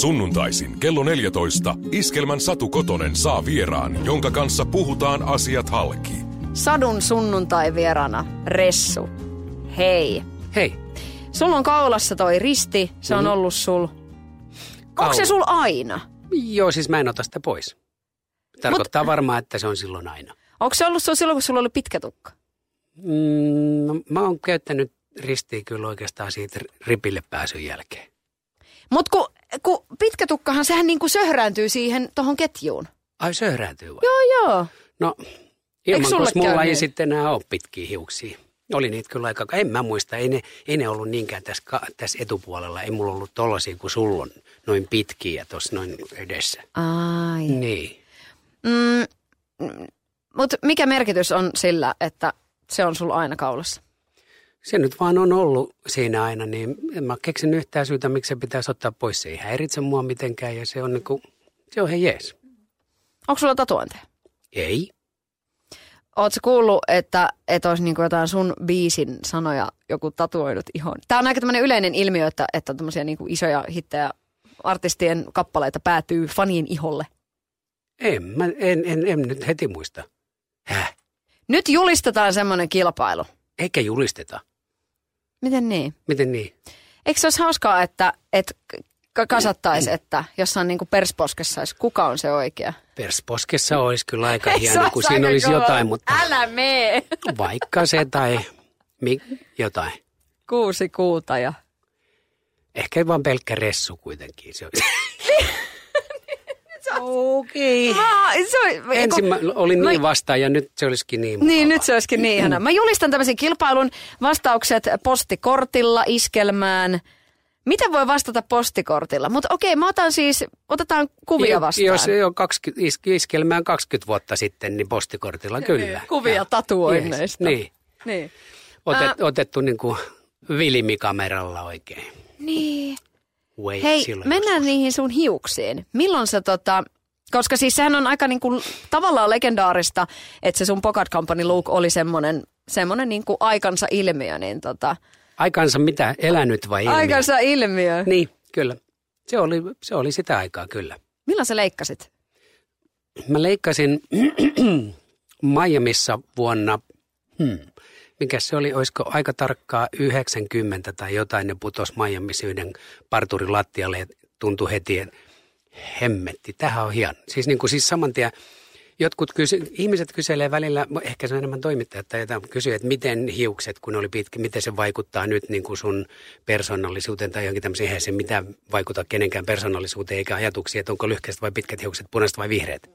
Sunnuntaisin kello 14 Iskelmän Satu Kotonen saa vieraan, jonka kanssa puhutaan asiat halki. Sadun sunnuntai vierana Ressu. Hei. Hei, Sulla on kaulassa toi risti, se on ollut sul. Onko se sul aina? joo siis mä en ota sitä pois. Tarkoittaa Mut... varmaan, että se on silloin aina. Onko se ollut sul silloin, kun sulla oli pitkä tukka? Mm, no, mä oon käyttänyt ristiä kyllä oikeastaan siitä ripille pääsyn jälkeen. Mutta kun, kun pitkä tukkahan, sehän niinku söhrääntyy siihen tohon ketjuun. Ai söhrääntyy vai? Joo, joo. No, ilman, koska mulla ei niin? sitten enää ole pitkiä hiuksia. Oli niitä kyllä aika, en mä muista, ei ne, ei ne ollut niinkään tässä, tässä etupuolella. Ei mulla ollut tollasia kuin sulla on noin pitkiä tuossa noin edessä. Ai. Niin. Mm, Mutta mikä merkitys on sillä, että se on sulla aina kaulassa? Se nyt vaan on ollut siinä aina, niin en mä keksin yhtään syytä, miksi se pitäisi ottaa pois. Se ei häiritse mua mitenkään ja se on niinku, se on ihan jees. Onko sulla tatuointeja? Ei. Oletko kuullut, että, että olisi niinku jotain sun biisin sanoja joku tatuoinut ihon? Tämä on aika tämmöinen yleinen ilmiö, että, että on tämmöisiä niinku isoja hittejä artistien kappaleita päätyy fanien iholle. En, mä, en, en, en nyt heti muista. Häh? Nyt julistetaan semmoinen kilpailu. Eikä julisteta. Miten niin? Miten niin? Eikö se olisi hauskaa, että, että kasattaisi, että jossain niinku persposkessa olisi, kuka on se oikea? Persposkessa olisi kyllä aika Se hieno, kun siinä olisi kova. jotain, mutta Älä mee! vaikka se tai mi, jotain. Kuusi kuuta ja... Ehkä vaan pelkkä ressu kuitenkin. Se olisi. Okei. Mä, se on, Ensin mä olin Mä- niin vastaan ja nyt se olisikin niin Niin, mukavaa. nyt se olisikin niin ihana. Mä julistan tämmöisen kilpailun vastaukset postikortilla iskelmään. Miten voi vastata postikortilla? Mutta okei, mä otan siis, otetaan kuvia vastaan. Jos ei ole 20, is- iskelmään 20 vuotta sitten, niin postikortilla kyllä. Kuvia Ja- tatuoinneista. Yes, niin. Niin. Otet, otettu niin kuin vilmikameralla oikein. niin. Way Hei, mennään joskus. niihin sun hiuksiin. Milloin sä tota, koska siis sehän on aika niinku tavallaan legendaarista, että se sun Pocket Company look oli semmoinen semmoinen niinku aikansa ilmiö, niin tota, Aikansa mitä, elänyt vai ilmiö? aikansa ilmiö. Niin, kyllä. Se oli, se oli sitä aikaa kyllä. Milloin sä leikkasit? Mä leikkasin Miamissa vuonna, hmm, mikä se oli, olisiko aika tarkkaa 90 tai jotain, ne putos Miamissa yhden parturin lattialle ja tuntui heti, että hemmetti, tähän on hieno. Siis, niin kuin, siis saman tien, jotkut kysy, ihmiset kyselee välillä, ehkä se on enemmän toimittajat tai jotain, kysyy, että miten hiukset, kun oli pitkä, miten se vaikuttaa nyt niin kuin sun persoonallisuuteen tai johonkin tämmöiseen, eihän se mitään vaikuta kenenkään persoonallisuuteen eikä ajatuksiin, että onko lyhkäiset vai pitkät hiukset, punaiset vai vihreät.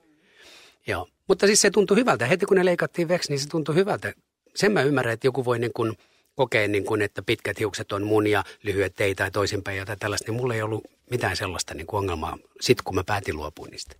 Joo, mutta siis se tuntui hyvältä. Heti kun ne leikattiin veksi, niin se tuntui hyvältä. Sen mä ymmärrän, että joku voi niin kuin kokea, niin kuin, että pitkät hiukset on mun ja lyhyet ei tai toisinpäin jotain tällaista. Niin mulla ei ollut mitään sellaista niin kuin ongelmaa sit kun mä päätin luopua niistä.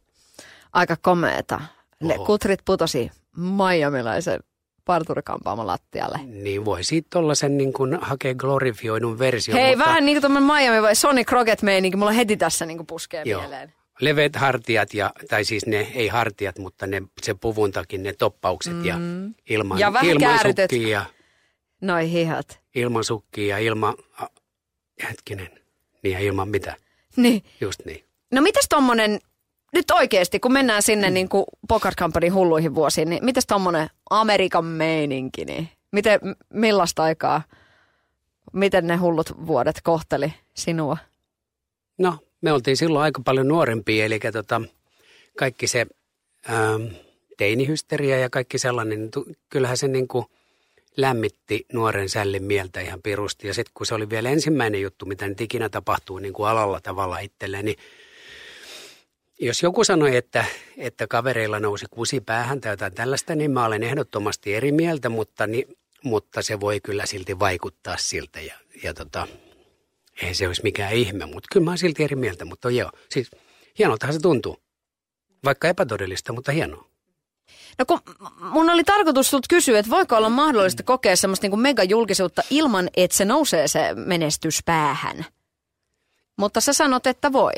Aika komeeta. Ne Oho. kutrit putosi Miamilaisen parturikampaamon lattialle. Niin voi siitä tollasen niin kuin hakea glorifioidun version. Hei, mutta vähän niin kuin tuommoinen Miami vai Sony Crockett meininki, mulla heti tässä niin kuin puskee Joo. mieleen. Leveät hartiat, ja, tai siis ne, ei hartiat, mutta ne, se puvuntakin, ne toppaukset mm. ja ilman, Ja vähän ilman käärytet. sukkia Noi hihat. ilman sukkia ja ilman, hetkinen, niin ja ilman mitä, Niin. just niin. No mitäs tommonen, nyt oikeesti, kun mennään sinne mm. niin kuin Poker Company hulluihin vuosiin, niin mitäs tommonen Amerikan meininki, niin miten, millaista aikaa, miten ne hullut vuodet kohteli sinua? No, me oltiin silloin aika paljon nuorempia, eli tota, kaikki se ähm, teinihysteria ja kaikki sellainen, niin tu- kyllähän se niin kuin lämmitti nuoren sällin mieltä ihan pirusti. Ja sitten kun se oli vielä ensimmäinen juttu, mitä nyt ikinä tapahtuu niin kuin alalla tavalla itselleen, niin jos joku sanoi, että, että kavereilla nousi kusi päähän tai jotain tällaista, niin mä olen ehdottomasti eri mieltä, mutta, niin, mutta se voi kyllä silti vaikuttaa siltä. Ja, ja tota, ei se olisi mikään ihme, mutta kyllä mä oon silti eri mieltä, mutta joo. Siis hienoltahan se tuntuu. Vaikka epätodellista, mutta hienoa. No kun mun oli tarkoitus sulta kysyä, että voiko olla mahdollista kokea semmoista niin megajulkisuutta ilman, että se nousee se menestys päähän. Mutta sä sanot, että voi.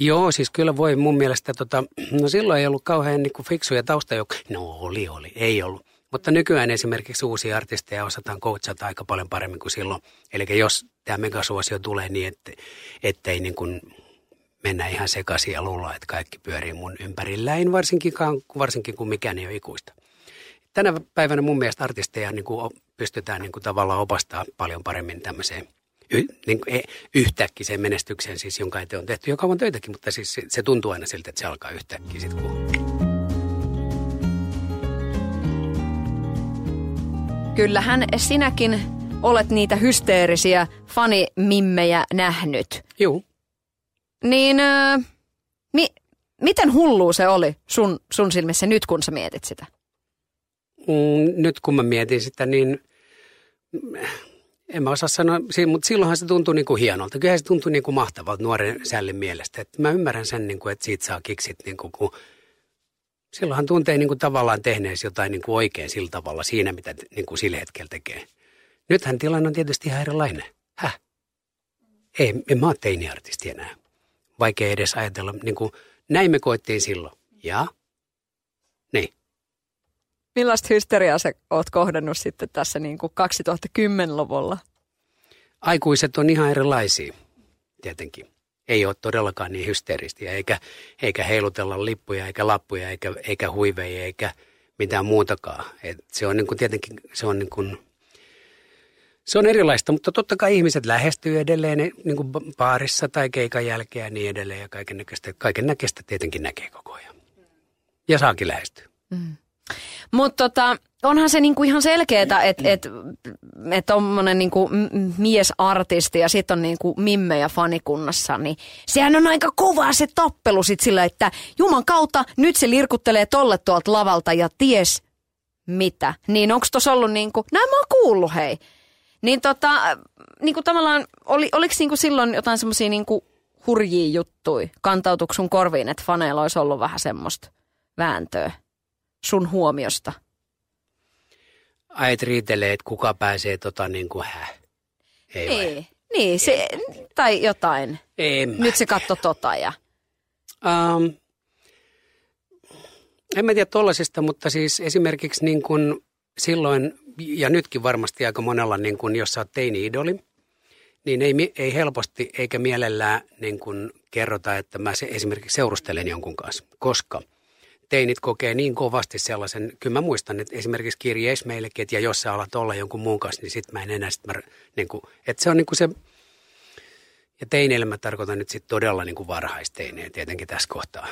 Joo, siis kyllä voi mun mielestä, tota, no silloin ei ollut kauhean niin fiksuja taustajoukkoja. No oli, oli, ei ollut. Mutta nykyään esimerkiksi uusia artisteja osataan coachata aika paljon paremmin kuin silloin. Eli jos tämä megasuosio tulee niin, että, ettei niin kuin mennä ihan sekaisin ja luulla, että kaikki pyörii mun ympärilläin, varsinkin, varsinkin kun mikään ei ole ikuista. Tänä päivänä mun mielestä artisteja niin kuin pystytään niin kuin tavallaan opastaa paljon paremmin tämmöiseen y, niin kuin e, yhtäkkiseen menestykseen, siis jonka eteen on tehty jo kauan töitäkin, mutta siis se, se tuntuu aina siltä, että se alkaa yhtäkkiä sitten kun Kyllähän sinäkin olet niitä hysteerisiä fanimimmejä nähnyt. Joo. Niin äh, mi, miten hullu se oli sun, sun silmissä nyt, kun sä mietit sitä? Mm, nyt kun mä mietin sitä, niin en mä osaa sanoa, mutta silloinhan se tuntui niin kuin hienolta. Kyllä se tuntui niin kuin mahtavalta nuoren sällin mielestä. Että mä ymmärrän sen, niin kuin, että siitä saa kiksit, niin kuin, kun silloinhan tuntee niin kuin tavallaan tehneensä jotain niin kuin oikein sillä tavalla siinä, mitä niin kuin sillä hetkellä tekee. Nythän tilanne on tietysti ihan erilainen. Häh? Ei, en mä ole teiniartisti enää. Vaikea edes ajatella, niin kuin, näin me koettiin silloin. Ja? Niin. Millaista hysteriaa sä oot kohdannut sitten tässä niin kuin 2010-luvulla? Aikuiset on ihan erilaisia, tietenkin. Ei ole todellakaan niin hysteeristiä, eikä, eikä heilutella lippuja, eikä lappuja, eikä, eikä huiveja, eikä mitään muutakaan. Et se on niin kuin tietenkin, se on niin kuin, se on erilaista, mutta totta kai ihmiset lähestyy edelleen niin kuin baarissa tai keikan jälkeen ja niin edelleen. Ja kaiken näköistä, kaiken näköistä tietenkin näkee koko ajan. Ja saakin lähestyä. Mm. Mutta tota, onhan se niinku ihan selkeää, että et, et, et tommonen niinku miesartisti ja sitten on niinku mimmejä fanikunnassa, niin sehän on aika kova se tappelu sit sillä, että Juman kautta nyt se lirkuttelee tolle tuolta lavalta ja ties mitä. Niin onko tuossa ollut niinku, näin mä oon kuullut hei. Niin tota, niinku tavallaan, oli, oliko niinku silloin jotain semmoisia niinku hurjia juttui, kantautuiko sun korviin, että faneilla olisi ollut vähän semmoista vääntöä? Sun huomiosta? Äit riitelee, että kuka pääsee tota niin kuin häh. Ei, Ei. Niin, se, tai jotain. En Nyt se katto tota ja... Um, en mä tiedä tollasista, mutta siis esimerkiksi niin kuin silloin, ja nytkin varmasti aika monella, niin kuin jos sä oot teini-idoli, niin ei, ei helposti eikä mielellään niin kuin kerrota, että mä se, esimerkiksi seurustelen jonkun kanssa, koska – teinit kokee niin kovasti sellaisen, kyllä mä muistan, että esimerkiksi kirjeis meillekin, että jos sä alat olla jonkun muun kanssa, niin sit mä en enää, sit mä, niin kuin, että se on niin kuin se, ja teineille mä tarkoitan nyt sitten todella niin kuin varhaisteinejä tietenkin tässä kohtaa,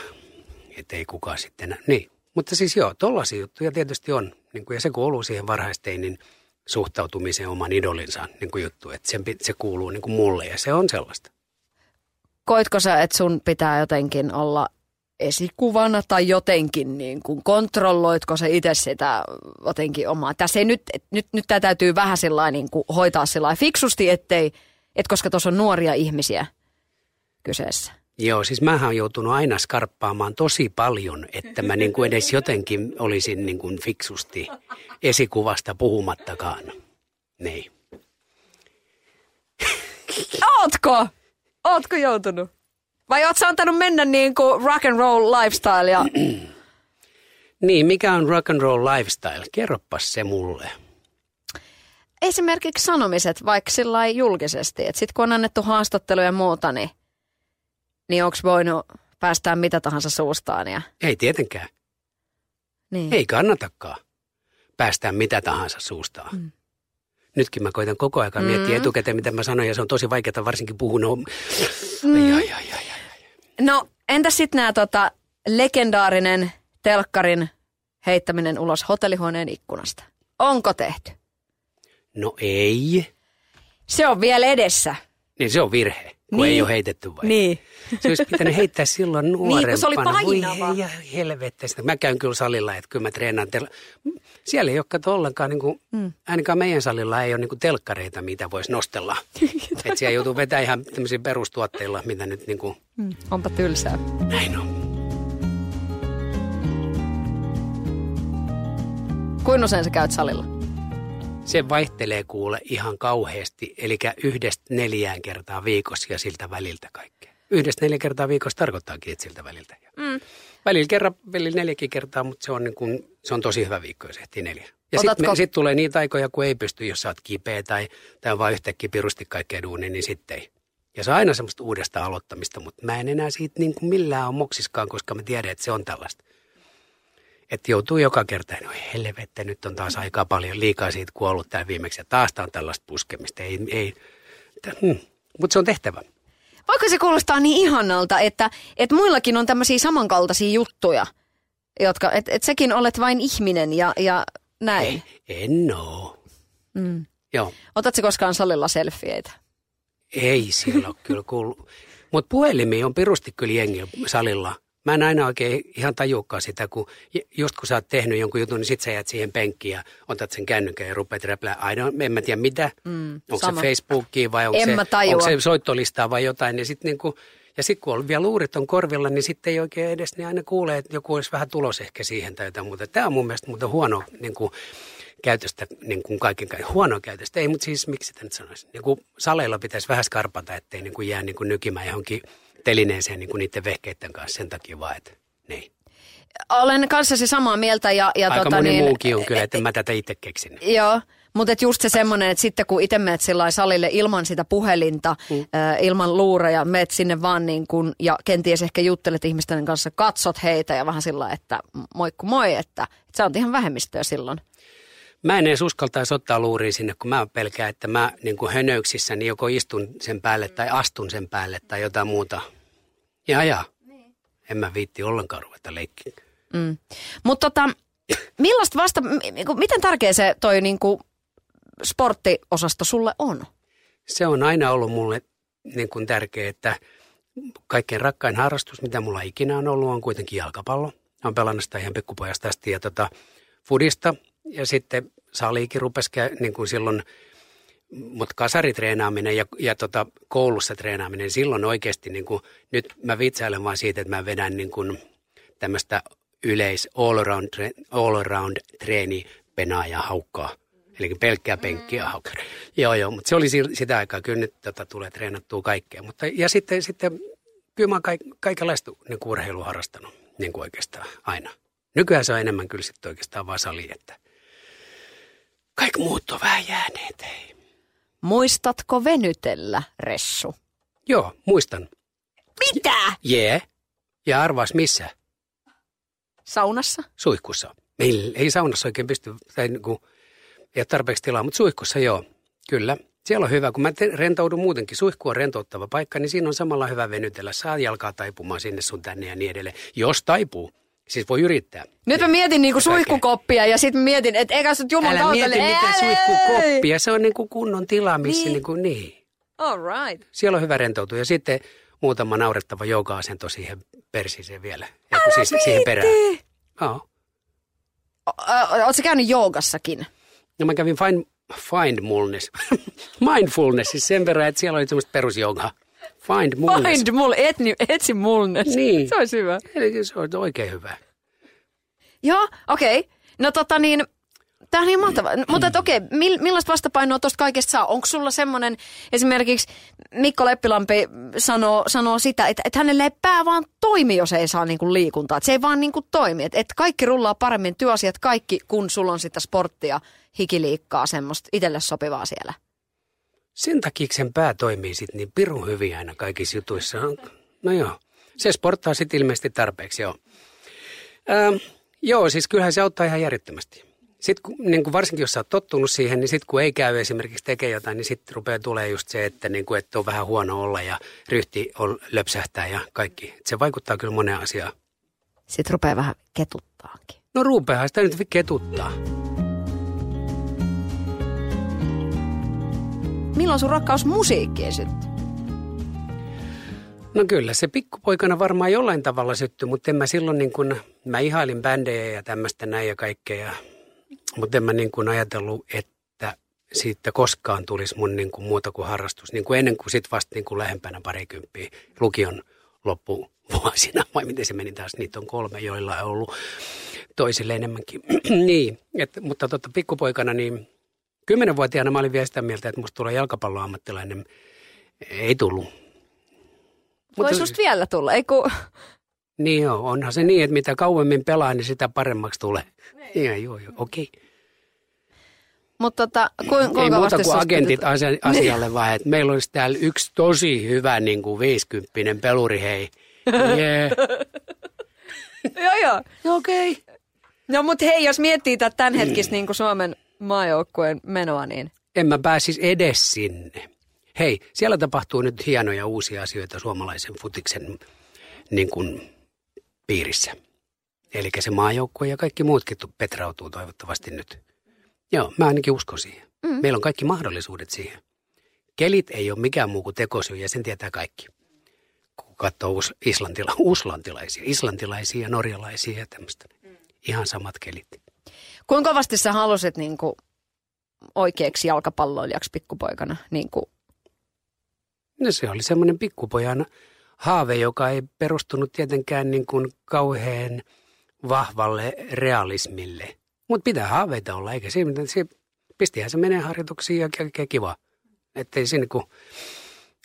että ei kukaan sitten, niin. Mutta siis joo, tollaisia juttuja tietysti on, niin kuin, ja se kuuluu siihen varhaisteinin suhtautumiseen oman idolinsa niin kuin juttu, että sen, se kuuluu niin kuin mulle ja se on sellaista. Koitko sä, että sun pitää jotenkin olla esikuvana tai jotenkin niin kuin kontrolloitko se itse sitä jotenkin omaa. Tässä ei nyt, nyt, nyt tämä täytyy vähän sillä niin kuin hoitaa sillä fiksusti, ettei, et koska tuossa on nuoria ihmisiä kyseessä. Joo, siis mä oon joutunut aina skarppaamaan tosi paljon, että mä niin kuin edes jotenkin olisin niin kuin fiksusti esikuvasta puhumattakaan. Niin. Ootko? Ootko joutunut? Vai ootko antanut mennä niin kuin rock and roll lifestyle? Ja... niin, mikä on rock and roll lifestyle? Kerropas se mulle. Esimerkiksi sanomiset, vaikka sillä julkisesti. Että sitten kun on annettu haastatteluja ja muuta, niin, niin onko voinut päästää mitä tahansa suustaan? Ja... Ei tietenkään. Niin. Ei kannatakaan päästää mitä tahansa suustaan. Mm. Nytkin mä koitan koko ajan mm. miettiä etukäteen, mitä mä sanon, ja se on tosi vaikeaa varsinkin puhua. Mm. Ai, ai, ai. No entä sitten nämä tota, legendaarinen telkkarin heittäminen ulos hotellihuoneen ikkunasta? Onko tehty? No ei. Se on vielä edessä. Niin se on virhe, kun niin. ei ole heitetty vai? Niin. Se olisi pitänyt heittää silloin nuorempana. Niin, kun se oli painava. Voi. Mä käyn kyllä salilla, että kyllä mä treenaan. Tel- Siellä ei ole kato ollenkaan, niin kuin, mm. ainakaan meidän salilla ei ole niin kuin telkkareita, mitä voisi nostella. että siellä joutuu vetämään ihan tämmöisiä perustuotteilla, mitä nyt niin kuin... Mm, onpa tylsää. Näin on. Kuinka usein sä käyt salilla? Se vaihtelee kuule ihan kauheasti, eli yhdestä neljään kertaa viikossa ja siltä väliltä kaikkea. Yhdestä neljä kertaa viikossa tarkoittaakin, että siltä väliltä. Mm. Välillä kerran, välillä neljäkin kertaa, mutta se on, niin kuin, se on tosi hyvä viikko, jos ehtii neljä. Ja sitten sit tulee niitä aikoja, kun ei pysty, jos sä oot kipeä tai, tai vaan yhtäkkiä pirusti kaikkea duunia, niin sitten ei. Ja se on aina semmoista uudesta aloittamista, mutta mä en enää siitä niin kuin millään ole moksiskaan, koska mä tiedän, että se on tällaista. Että joutuu joka kerta, no helvettä, nyt on taas aika paljon liikaa siitä kuollut täällä viimeksi ja taas on tällaista puskemista. Ei, ei. Hmm. Mutta se on tehtävä. Vaikka se kuulostaa niin ihanalta, että, että muillakin on tämmöisiä samankaltaisia juttuja, jotka, että et sekin olet vain ihminen ja, ja näin. Ei, en oo. Mm. Joo. Otatko koskaan salilla selfieitä? Ei siellä ole kyllä kuullut. Mutta puhelimia on pirusti kyllä jengi salilla. Mä en aina oikein ihan tajuukaan sitä, kun just kun sä oot tehnyt jonkun jutun, niin sit sä jäät siihen penkkiin ja otat sen kännykän ja rupeat räplää. Aina, en mä tiedä mitä. Mm, onko sama. se Facebookia vai onko en se, onko se soittolistaa vai jotain. Ja sitten niinku, ja sit kun on vielä luurit on korvilla, niin sitten ei oikein edes niin aina kuule, että joku olisi vähän tulos ehkä siihen tai jotain muuta. Tämä on mun mielestä muuten huono niin kuin, käytöstä, niin kuin kaiken kaiken, huonoa käytöstä. Ei, mutta siis miksi sitä nyt sanoisi? Niin kuin saleilla pitäisi vähän skarpata, ettei niin kuin jää niin kuin nykimään johonkin telineeseen niin kuin niiden vehkeiden kanssa sen takia vaan, että niin. Olen kanssasi samaa mieltä. Ja, ja Aika tota, moni niin, muukin on kyllä, että mä tätä itse keksin. Joo, mutta just se semmoinen, että sitten kun itse menet salille ilman sitä puhelinta, mm. äh, ilman luureja, meet sinne vaan niin kun, ja kenties ehkä juttelet ihmisten kanssa, katsot heitä ja vähän sillä että moikku moi, että, että sä oot ihan vähemmistöä silloin. Mä en edes uskaltaisi ottaa luuriin sinne, kun mä pelkään, että mä niin kuin hönöyksissä niin joko istun sen päälle tai astun sen päälle tai jotain muuta. Ja ja, niin. en mä viitti ollenkaan ruveta leikkiä. Mm. Mutta tota, millaista vasta, miten tärkeä se toi niin kuin sporttiosasto sulle on? Se on aina ollut mulle niin kuin tärkeä, että kaikkein rakkain harrastus, mitä mulla ikinä on ollut, on kuitenkin jalkapallo. Olen pelannut sitä ihan pikkupojasta asti ja tota, fudista ja sitten saliikin rupesi niin kuin silloin, mutta kasaritreenaaminen ja, ja tota, koulussa treenaaminen, silloin oikeasti niin kuin, nyt mä vitsailen vaan siitä, että mä vedän niin kuin tämmöistä yleis all around, all around treeni penaa ja haukkaa. Eli pelkkää penkkiä mm. haukkaa. Joo, joo, mutta se oli sitä aikaa, kyllä nyt tota, tulee treenattua kaikkea. Mutta, ja sitten, sitten kyllä mä oon kaik, kaikenlaista niin urheilua harrastanut niin kuin oikeastaan aina. Nykyään se on enemmän kyllä sitten oikeastaan vaan sali, että – kaikki muut on vähän jääneet, hei. Muistatko venytellä, Ressu? Joo, muistan. Mitä? Jee. Yeah. Ja arvaas missä? Saunassa? Suihkussa. Meillä ei saunassa oikein pysty, tai niin kuin, ei ole tarpeeksi tilaa, mutta suihkussa joo, kyllä. Siellä on hyvä, kun mä rentoudun muutenkin, suihku on rentouttava paikka, niin siinä on samalla hyvä venytellä. Saa jalkaa taipumaan sinne sun tänne ja niin edelleen. Jos taipuu, Siis voi yrittää. Nyt mä mietin niinku suihkukoppia ja sitten mietin, että eikä sut juman Älä kautta. mieti mitään suihkukoppia, se on niinku kunnon tila, missä niin. Niinku, niin. All right. Siellä on hyvä rentoutua ja sitten muutama naurettava jouka-asento siihen persiseen vielä. Ja siis, siihen perään. Joo. Oletko käynyt joogassakin? No mä kävin find, mindfulness, mindfulness siis sen verran, että siellä oli semmoista perusjougaa. Find Mulness. Find mul, etni, etsi Mulness. Niin. Se olisi hyvä. Eli se on oikein hyvä. Joo, okei. Okay. No tota niin, Tämä on niin mahtavaa. Mutta että okei, okay, millaista vastapainoa tuosta kaikesta saa? Onko sulla semmoinen, esimerkiksi Mikko Leppilampi sanoo, sanoo sitä, että, että hänelle ei pää vaan toimi, jos ei saa niinku liikuntaa. Että se ei vaan niinku toimi. Että, että kaikki rullaa paremmin, työasiat kaikki, kun sulla on sitä sporttia, hikiliikkaa, semmoista itselle sopivaa siellä. Sen takia sen pää toimii sitten niin pirun hyvin aina kaikissa jutuissa. No joo, se sporttaa sitten ilmeisesti tarpeeksi, joo. Ähm, joo, siis kyllähän se auttaa ihan järjettömästi. Sitten kun, niin kuin varsinkin jos sä oot tottunut siihen, niin sitten kun ei käy esimerkiksi tekee jotain, niin sitten rupeaa tulee just se, että, niin kuin, että on vähän huono olla ja ryhti on löpsähtää ja kaikki. Et se vaikuttaa kyllä moneen asiaan. Sitten rupeaa vähän ketuttaakin. No rupeaa sitä nyt ketuttaa. Milloin sun rakkaus musiikkiin syttyi? No kyllä, se pikkupoikana varmaan jollain tavalla syttyi, mutta en mä silloin niin kuin, mä ihailin bändejä ja tämmöistä näin ja kaikkea. Mutta en mä niin kuin ajatellut, että siitä koskaan tulisi mun niin kuin muuta kuin harrastus. Niin kuin ennen kuin sit vasta niin kuin lähempänä parikymppiä lukion loppuvuosina, vai miten se meni taas, niitä on kolme, joilla on ollut toisille enemmänkin. niin, et, mutta tota, pikkupoikana niin Kymmenenvuotiaana mä olin vielä sitä mieltä, että musta tulee jalkapalloammattilainen. Ei tullut. Voi susta vielä tulla, ei kun... Niin joo, onhan se niin, että mitä kauemmin pelaa, niin sitä paremmaksi tulee. Niin. Ja, joo, joo, okei. Okay. Mutta tota, ku, kuinka Ei muuta kuin susta agentit asia- asialle vaan, että meillä olisi täällä yksi tosi hyvä niin kuin 50 peluri, hei. Yeah. Joo, joo. Okei. Okay. No mutta hei, jos miettii tätä tämänhetkistä niin Suomen maajoukkueen menoa, niin En mä pääsis edes sinne. Hei, siellä tapahtuu nyt hienoja uusia asioita suomalaisen futiksen niin kuin, piirissä. Eli se maajoukkue ja kaikki muutkin tu- petrautuu toivottavasti nyt. Joo, mä ainakin uskon siihen. Mm. Meillä on kaikki mahdollisuudet siihen. Kelit ei ole mikään muu kuin tekosyy ja sen tietää kaikki. Kun katsoo islantila- uslantilaisia, islantilaisia ja norjalaisia ja tämmöistä. Ihan samat kelit. Kuinka kovasti sä halusit niin kuin oikeaksi jalkapalloilijaksi pikkupoikana? Niin kuin, No se oli semmoinen pikkupojan haave, joka ei perustunut tietenkään niin kuin kauhean vahvalle realismille. Mutta pitää haaveita olla, eikä siinä, se, pistihän se menee harjoituksiin ja kaikkea kiva. Että ei siinä kun,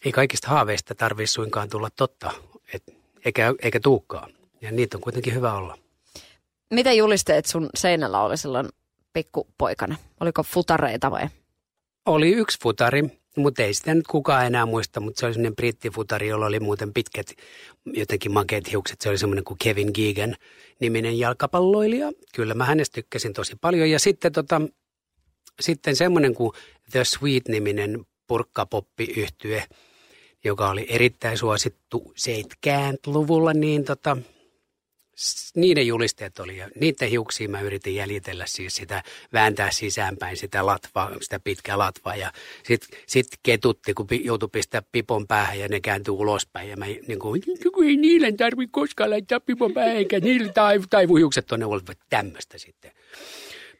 ei kaikista haaveista tarvitse suinkaan tulla totta, et, eikä, eikä tuukkaa. Ja niitä on kuitenkin hyvä olla. Mitä julisteet sun seinällä oli silloin pikkupoikana? Oliko futareita vai? Oli yksi futari, mutta ei sitä nyt kukaan enää muista, mutta se oli semmoinen brittifutari, jolla oli muuten pitkät, jotenkin makeat hiukset. Se oli semmoinen kuin Kevin Geegan niminen jalkapalloilija. Kyllä mä hänestä tykkäsin tosi paljon. Ja sitten, tota, sitten semmoinen kuin The Sweet-niminen purkkapoppi-yhtye, joka oli erittäin suosittu 70-luvulla, niin tota, niiden julisteet oli, ja niiden hiuksia mä yritin jäljitellä siis sitä, vääntää sisäänpäin sitä latvaa, sitä pitkää latvaa, ja sitten sit ketutti, kun joutui pistää pipon päähän, ja ne kääntyi ulospäin, ja mä niin kuin, "Kun ei niillä tarvitse koskaan laittaa pipon päähän, eikä niillä taivu, taivu hiukset tuonne ulos, tämmöistä sitten.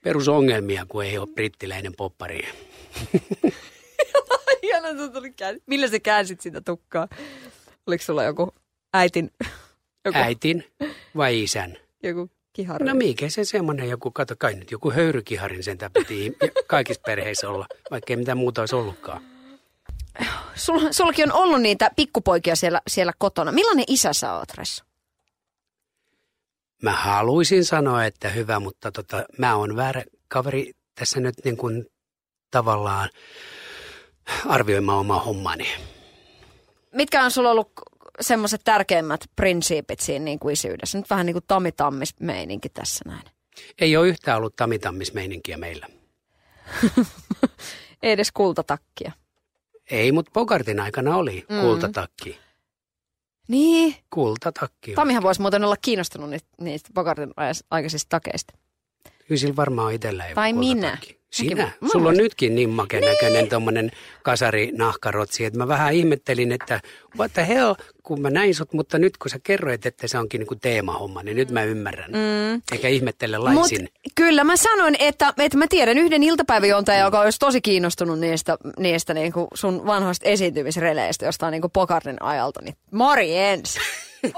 Perusongelmia, kun ei ole brittiläinen poppari. Hieno, se. Millä sä käänsit sitä tukkaa? Oliko sulla joku äitin, joku, Äitin vai isän? joku kihari? No mikä se semmoinen joku, kato kai nyt joku höyrykiharin sen piti kaikissa perheissä olla, vaikka ei mitään muuta olisi ollutkaan. Sul, sullakin on ollut niitä pikkupoikia siellä, siellä kotona. Millainen isä sä oot, Ressu? Mä haluaisin sanoa, että hyvä, mutta tota, mä oon väärä kaveri tässä nyt niin kuin tavallaan arvioimaan omaa hommani. Mitkä on sulla ollut semmoiset tärkeimmät prinsiipit siinä niin kuin isyydessä? Nyt vähän niin kuin tammitammis meininki tässä näin. Ei ole yhtään ollut tamitammismeininkiä meillä. Ei edes kultatakkia. Ei, mutta Pogartin aikana oli Mm. kultatakki. Niin. Kultatakki. Tamihan voisi muuten olla kiinnostunut niistä, niistä Bogartin aikaisista takeista. Kyllä sillä varmaan itsellä ei ole minä? kultatakki. Sinä? Mäkin- mä Sulla on nytkin niin makea näköinen tuommoinen kasari nahkarotsi, että mä vähän ihmettelin, että what the hell, kun mä näin sut, mutta nyt kun sä kerroit, että se onkin niinku teemahomma, niin nyt mä ymmärrän. Mm. Eikä ihmettele Mut laisin. kyllä mä sanoin, että, että mä tiedän yhden iltapäiväjuontajan, joka olisi tosi kiinnostunut niistä, niistä niin kuin sun vanhoista esiintymisreleistä jostain niin kuin Pokartin ajalta. Niin morjens!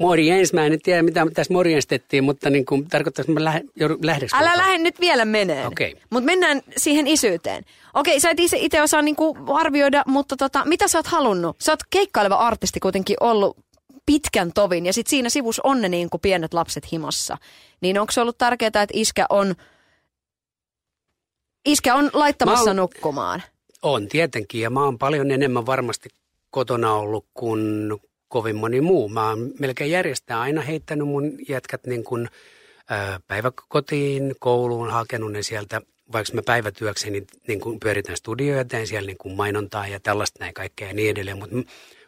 Morjens, mä en nyt tiedä mitä tässä morjenstettiin, mutta niin kuin, tarkoittaisi, että mä lähden, joudun- lähdekö Älä lähde nyt vielä meneen. Okei. Mutta mennään siihen isyyteen. Okei, sä et itse, itse osaa niinku arvioida, mutta tota, mitä sä oot halunnut? Sä oot keikkaileva artisti kuitenkin ollut pitkän tovin ja sit siinä sivus on ne niinku pienet lapset himossa. Niin onko se ollut tärkeää, että iskä on, iskä on laittamassa oon- nukkumaan? On tietenkin, ja mä oon paljon enemmän varmasti kotona ollut kuin kovin moni muu. Mä oon melkein järjestää aina heittänyt mun jätkät niin kuin, ää, päiväkotiin, kouluun, hakenut ne sieltä, vaikka mä päivätyökseni niin kuin pyöritän studioja, teen siellä niin kuin mainontaa ja tällaista näin kaikkea ja niin edelleen, mutta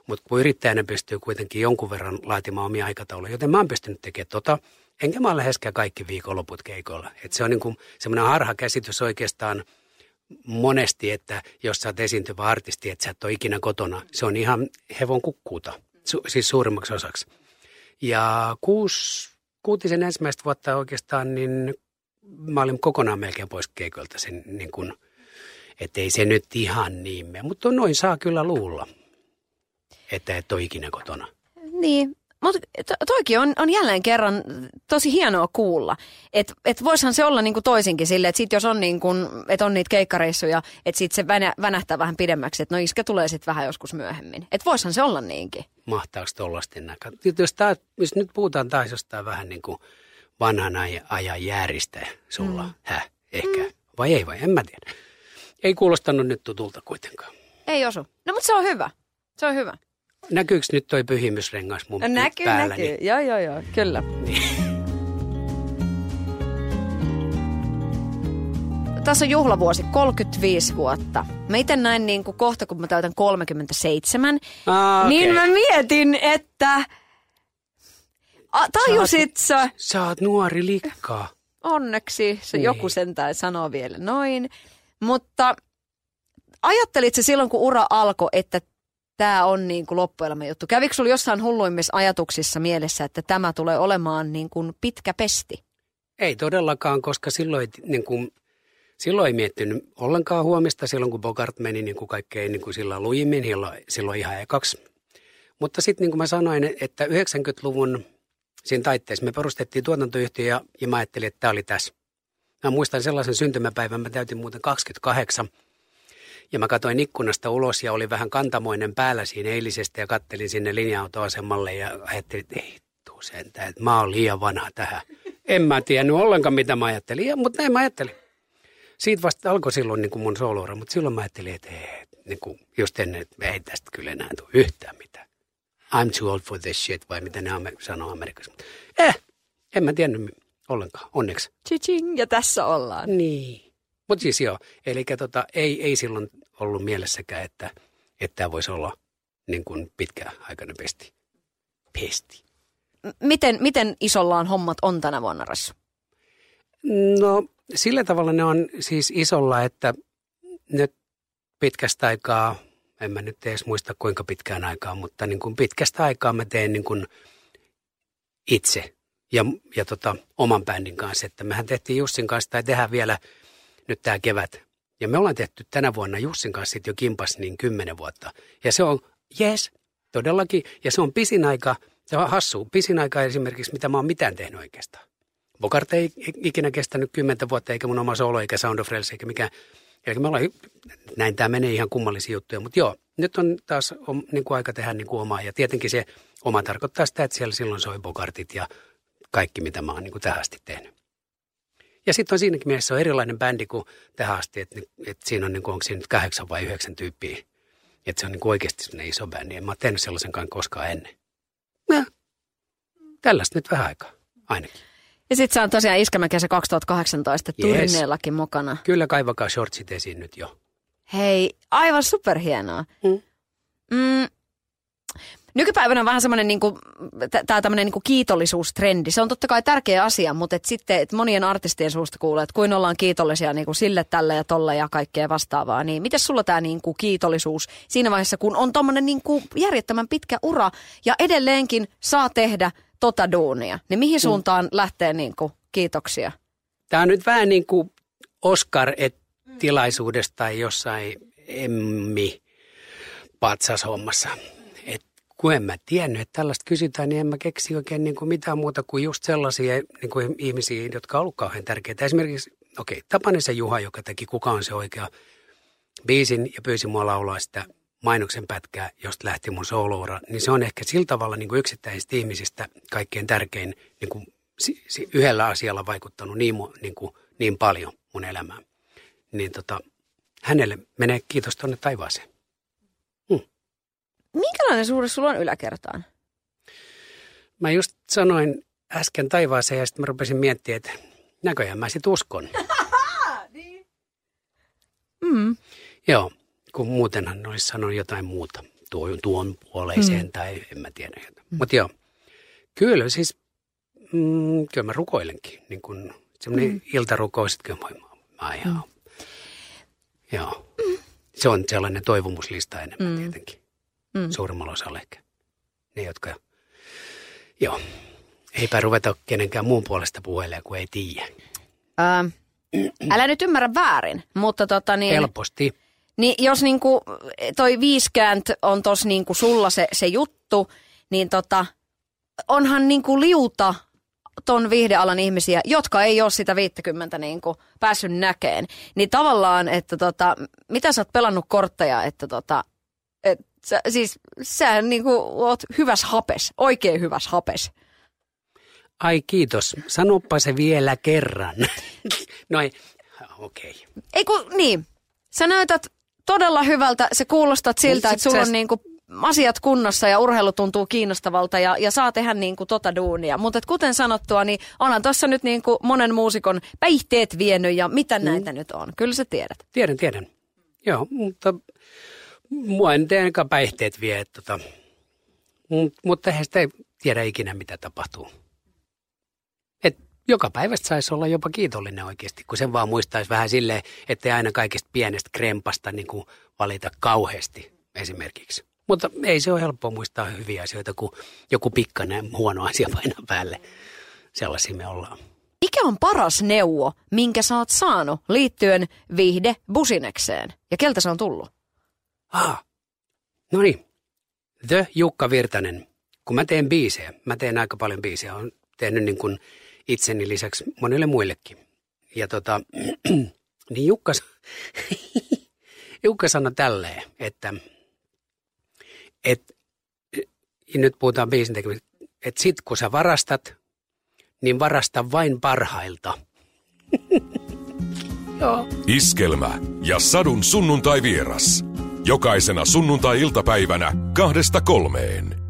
mut kun yrittäjänä pystyy kuitenkin jonkun verran laatimaan omia aikatauluja, joten mä oon pystynyt tekemään tota, enkä mä ole läheskään kaikki viikonloput keikoilla. Et se on niin semmoinen harha käsitys oikeastaan, monesti, että jos sä oot esiintyvä artisti, että sä et ole ikinä kotona, se on ihan hevon kukkuuta, su, siis suurimmaksi osaksi. Ja kuusi, kuutisen ensimmäistä vuotta oikeastaan, niin mä olin kokonaan melkein pois keikoilta sen niin kuin, että ei se nyt ihan niin mene, mutta noin saa kyllä luulla, että et ole ikinä kotona. Niin, mutta to, toikin on, on jälleen kerran tosi hienoa kuulla. Että et voishan se olla niinku toisinkin silleen, että sit jos on, niinku, et on niitä keikkareissuja, että sit se vänä, vänähtää vähän pidemmäksi, että no iskä tulee sitten vähän joskus myöhemmin. Että voishan se olla niinkin. Mahtaako tollaista näkää? Jos, tää, jos nyt puhutaan taas jostain vähän niin kuin vanhan aj- ajan jääristä sulla, mm. häh, ehkä, mm. Vai ei vai, en mä tiedä. Ei kuulostanut nyt tutulta kuitenkaan. Ei osu. No mutta se on hyvä. Se on hyvä. Näkyykö nyt toi pyhimysrengas mun No, näkyy, päälläni? näkyy. Joo, joo, joo. Kyllä. Tässä on juhlavuosi, 35 vuotta. Mä itse näin niin kuin kohta, kun mä täytän 37, Ah, niin okei. mä mietin, että A, tajusit sä, Sä oot nuori likkaa. onneksi se Niin. joku sentään sanoo vielä noin, mutta ajattelit se silloin, kun ura alkoi, että tämä on niin kuin loppuelämän juttu? Kävikö sulla jossain hulluimmissa ajatuksissa mielessä, että tämä tulee olemaan niin kuin pitkä pesti? Ei todellakaan, koska silloin, niin kuin, silloin ei miettinyt ollenkaan huomista silloin, kun Bogart meni niin kuin kaikkein niin kuin sillä lujimmin, silloin ihan ekaksi. Mutta sitten niin kuin mä sanoin, että 90-luvun siinä taitteessa me perustettiin tuotantoyhtiö ja, ja mä ajattelin, että tämä oli tässä. Mä muistan sellaisen syntymäpäivän, mä täytin muuten 28. Ja mä katsoin ikkunasta ulos ja oli vähän kantamoinen päällä siinä eilisestä ja kattelin sinne linja-autoasemalle ja ajattelin, että ei tuu sentään, että mä oon liian vanha tähän. En mä tiennyt ollenkaan, mitä mä ajattelin, ja, mutta näin mä ajattelin. Siitä vasta alkoi silloin niin kuin mun sooloura, mutta silloin mä ajattelin, että ei, niin kuin just ennen, että ei tästä kyllä enää tule yhtään mitään. I'm too old for this shit, vai mitä ne sanoo Amerikassa. Mutta eh, en mä tiennyt ollenkaan, onneksi. Chiching, ja tässä ollaan. Niin. Mutta siis joo, eli tota, ei, ei silloin ollut mielessäkään, että, että tämä voisi olla niin kuin pitkäaikainen pesti. Pesti. Miten, miten isollaan hommat on tänä vuonna, Rassu? No sillä tavalla ne on siis isolla, että nyt pitkästä aikaa, en mä nyt edes muista kuinka pitkään aikaa, mutta niin kuin pitkästä aikaa mä teen niin kuin itse ja, ja tota, oman bändin kanssa. Että mehän tehtiin Jussin kanssa tai tehdään vielä nyt tämä kevät. Ja me ollaan tehty tänä vuonna Jussin kanssa sit jo kimpas niin kymmenen vuotta. Ja se on, yes, todellakin. Ja se on pisin aika, se on hassu, pisin aika esimerkiksi, mitä mä oon mitään tehnyt oikeastaan. Bogart ei ikinä kestänyt kymmentä vuotta, eikä mun oma solo, eikä Sound of Rails, eikä mikään. Eli me ollaan, näin tämä menee ihan kummallisia juttuja, mutta joo, nyt on taas on, niin kuin aika tehdä niin kuin omaa. Ja tietenkin se oma tarkoittaa sitä, että siellä silloin soi Bogartit ja kaikki, mitä mä oon niin kuin tähän asti tehnyt. Ja sitten on siinäkin mielessä on erilainen bändi kuin tähän asti, että, että siinä on, niin kuin, onko siinä nyt kahdeksan vai yhdeksän tyyppiä. Että se on niin kuin oikeasti sellainen iso bändi. En mä oon tehnyt sellaisenkaan koskaan ennen. Ja, tällaista nyt vähän aikaa, ainakin. Ja sitten se on tosiaan Iskelmäkesä 2018 Yes. turneellakin mukana. Kyllä kaivakaa shortsit esiin nyt jo. Hei, aivan superhienoa. Mm. Mm. Nykypäivänä on vähän semmoinen niinku, tämä tämmöinen niinku kiitollisuustrendi. Se on totta kai tärkeä asia, mutta et sitten et monien artistien suusta kuulee, että kuin ollaan kiitollisia niinku sille, tälle ja tolle ja kaikkea vastaavaa. Niin miten sulla tämä niinku kiitollisuus siinä vaiheessa, kun on tommonen niinku järjettömän pitkä ura ja edelleenkin saa tehdä tota duunia. Niin mihin suuntaan lähtee niinku kiitoksia? Tämä on nyt vähän niin kuin Oscar-tilaisuudesta tai jossain emmi patsashommassa. Kun en mä tiennyt, että tällaista kysytään, niin en mä keksi oikein niin kuin mitään muuta kuin just sellaisia niin kuin ihmisiä, jotka on ollut kauhean tärkeitä. Esimerkiksi, okei, okay, Tapanisen Juha, joka teki Kuka on se oikea biisin ja pyysi mua laulaa sitä mainoksen pätkää, josta lähti mun sooloura, niin se on ehkä sillä tavalla niin kuin yksittäisistä ihmisistä kaikkein tärkein niin kuin, yhdellä asialla vaikuttanut niin, niin, kuin, niin paljon mun elämään. Niin tota, hänelle menee kiitos tuonne taivaaseen. Minkälainen suhde sulla on yläkertaan? Mä just sanoin äsken taivaaseen ja sitten mä rupesin miettimään, että näköjään mä sit uskon. Mm. Joo, kun muutenhan olisi sanonut jotain muuta tuon, tuon puoleiseen mm. tai en mä tiedä. Mm. Mutta joo, kyllä siis, mm, kyllä mä rukoilenkin. Niin kun semmoinen mm. iltarukous, että kyllä mä, mä ihan, mm. joo. Se on sellainen toivomuslista enemmän mm. tietenkin. Mm. Suurimmalla osalla ehkä. Ne, jotka, joo, eipä ruveta kenenkään muun puolesta puhelemaan, kun ei tiedä. Ää, älä nyt ymmärrä väärin, mutta tota niin, Helposti. niin jos niinku toi viiskäänt on tos niinku sulla se, se juttu, niin tota, onhan niinku liuta ton viihdealan ihmisiä, jotka ei ole sitä 50 niinku päässyt näkeen. Niin tavallaan, että tota, mitä sä oot pelannut kortteja, että tota, sä, siis sä niinku oot hyväs hapes, oikein hyväs hapes. Ai kiitos. Sanoppa se vielä kerran. no ei, Okei. Okay. Ei kun, niin. Sä näytät todella hyvältä, se kuulostat siltä, että sulla sä- on niinku asiat kunnossa ja urheilu tuntuu kiinnostavalta ja, ja saa tehdä niinku tota duunia. Mutta kuten sanottua, niin onhan tuossa nyt niinku monen muusikon päihteet vienyt ja mitä Mm. näitä nyt on. Kyllä sä tiedät. Tiedän, tiedän. Joo, mutta mua en ainakaan päihteet vie. että Tota, mut- mutta eihän sitä tiedä ikinä, mitä tapahtuu. Et joka päivästä saisi olla jopa kiitollinen oikeasti, kun sen vaan muistaisi vähän silleen, ettei aina kaikesta pienestä krempasta niin kuin valita kauheasti esimerkiksi. Mutta ei se ole helppoa muistaa hyviä asioita, kun joku pikkainen huono asia painaa päälle. Sellaisia me ollaan. Mikä on paras neuvo, minkä sä oot saanut liittyen viihde businekseen? Ja keltä se on tullut? Ah, no niin. The Jukka Virtanen. Kun mä teen biisejä, mä teen aika paljon biisejä, olen tehnyt niin kuin itseni lisäksi monille muillekin. Ja tota, niin Jukka, Jukka sanoi tälleen, että, että nyt puhutaan biisin tekemisestä, että sit kun sä varastat, niin varasta vain parhailta. Joo. Iskelmä ja Sadun sunnuntai vieras. Jokaisena sunnuntai-iltapäivänä kahdesta kolmeen.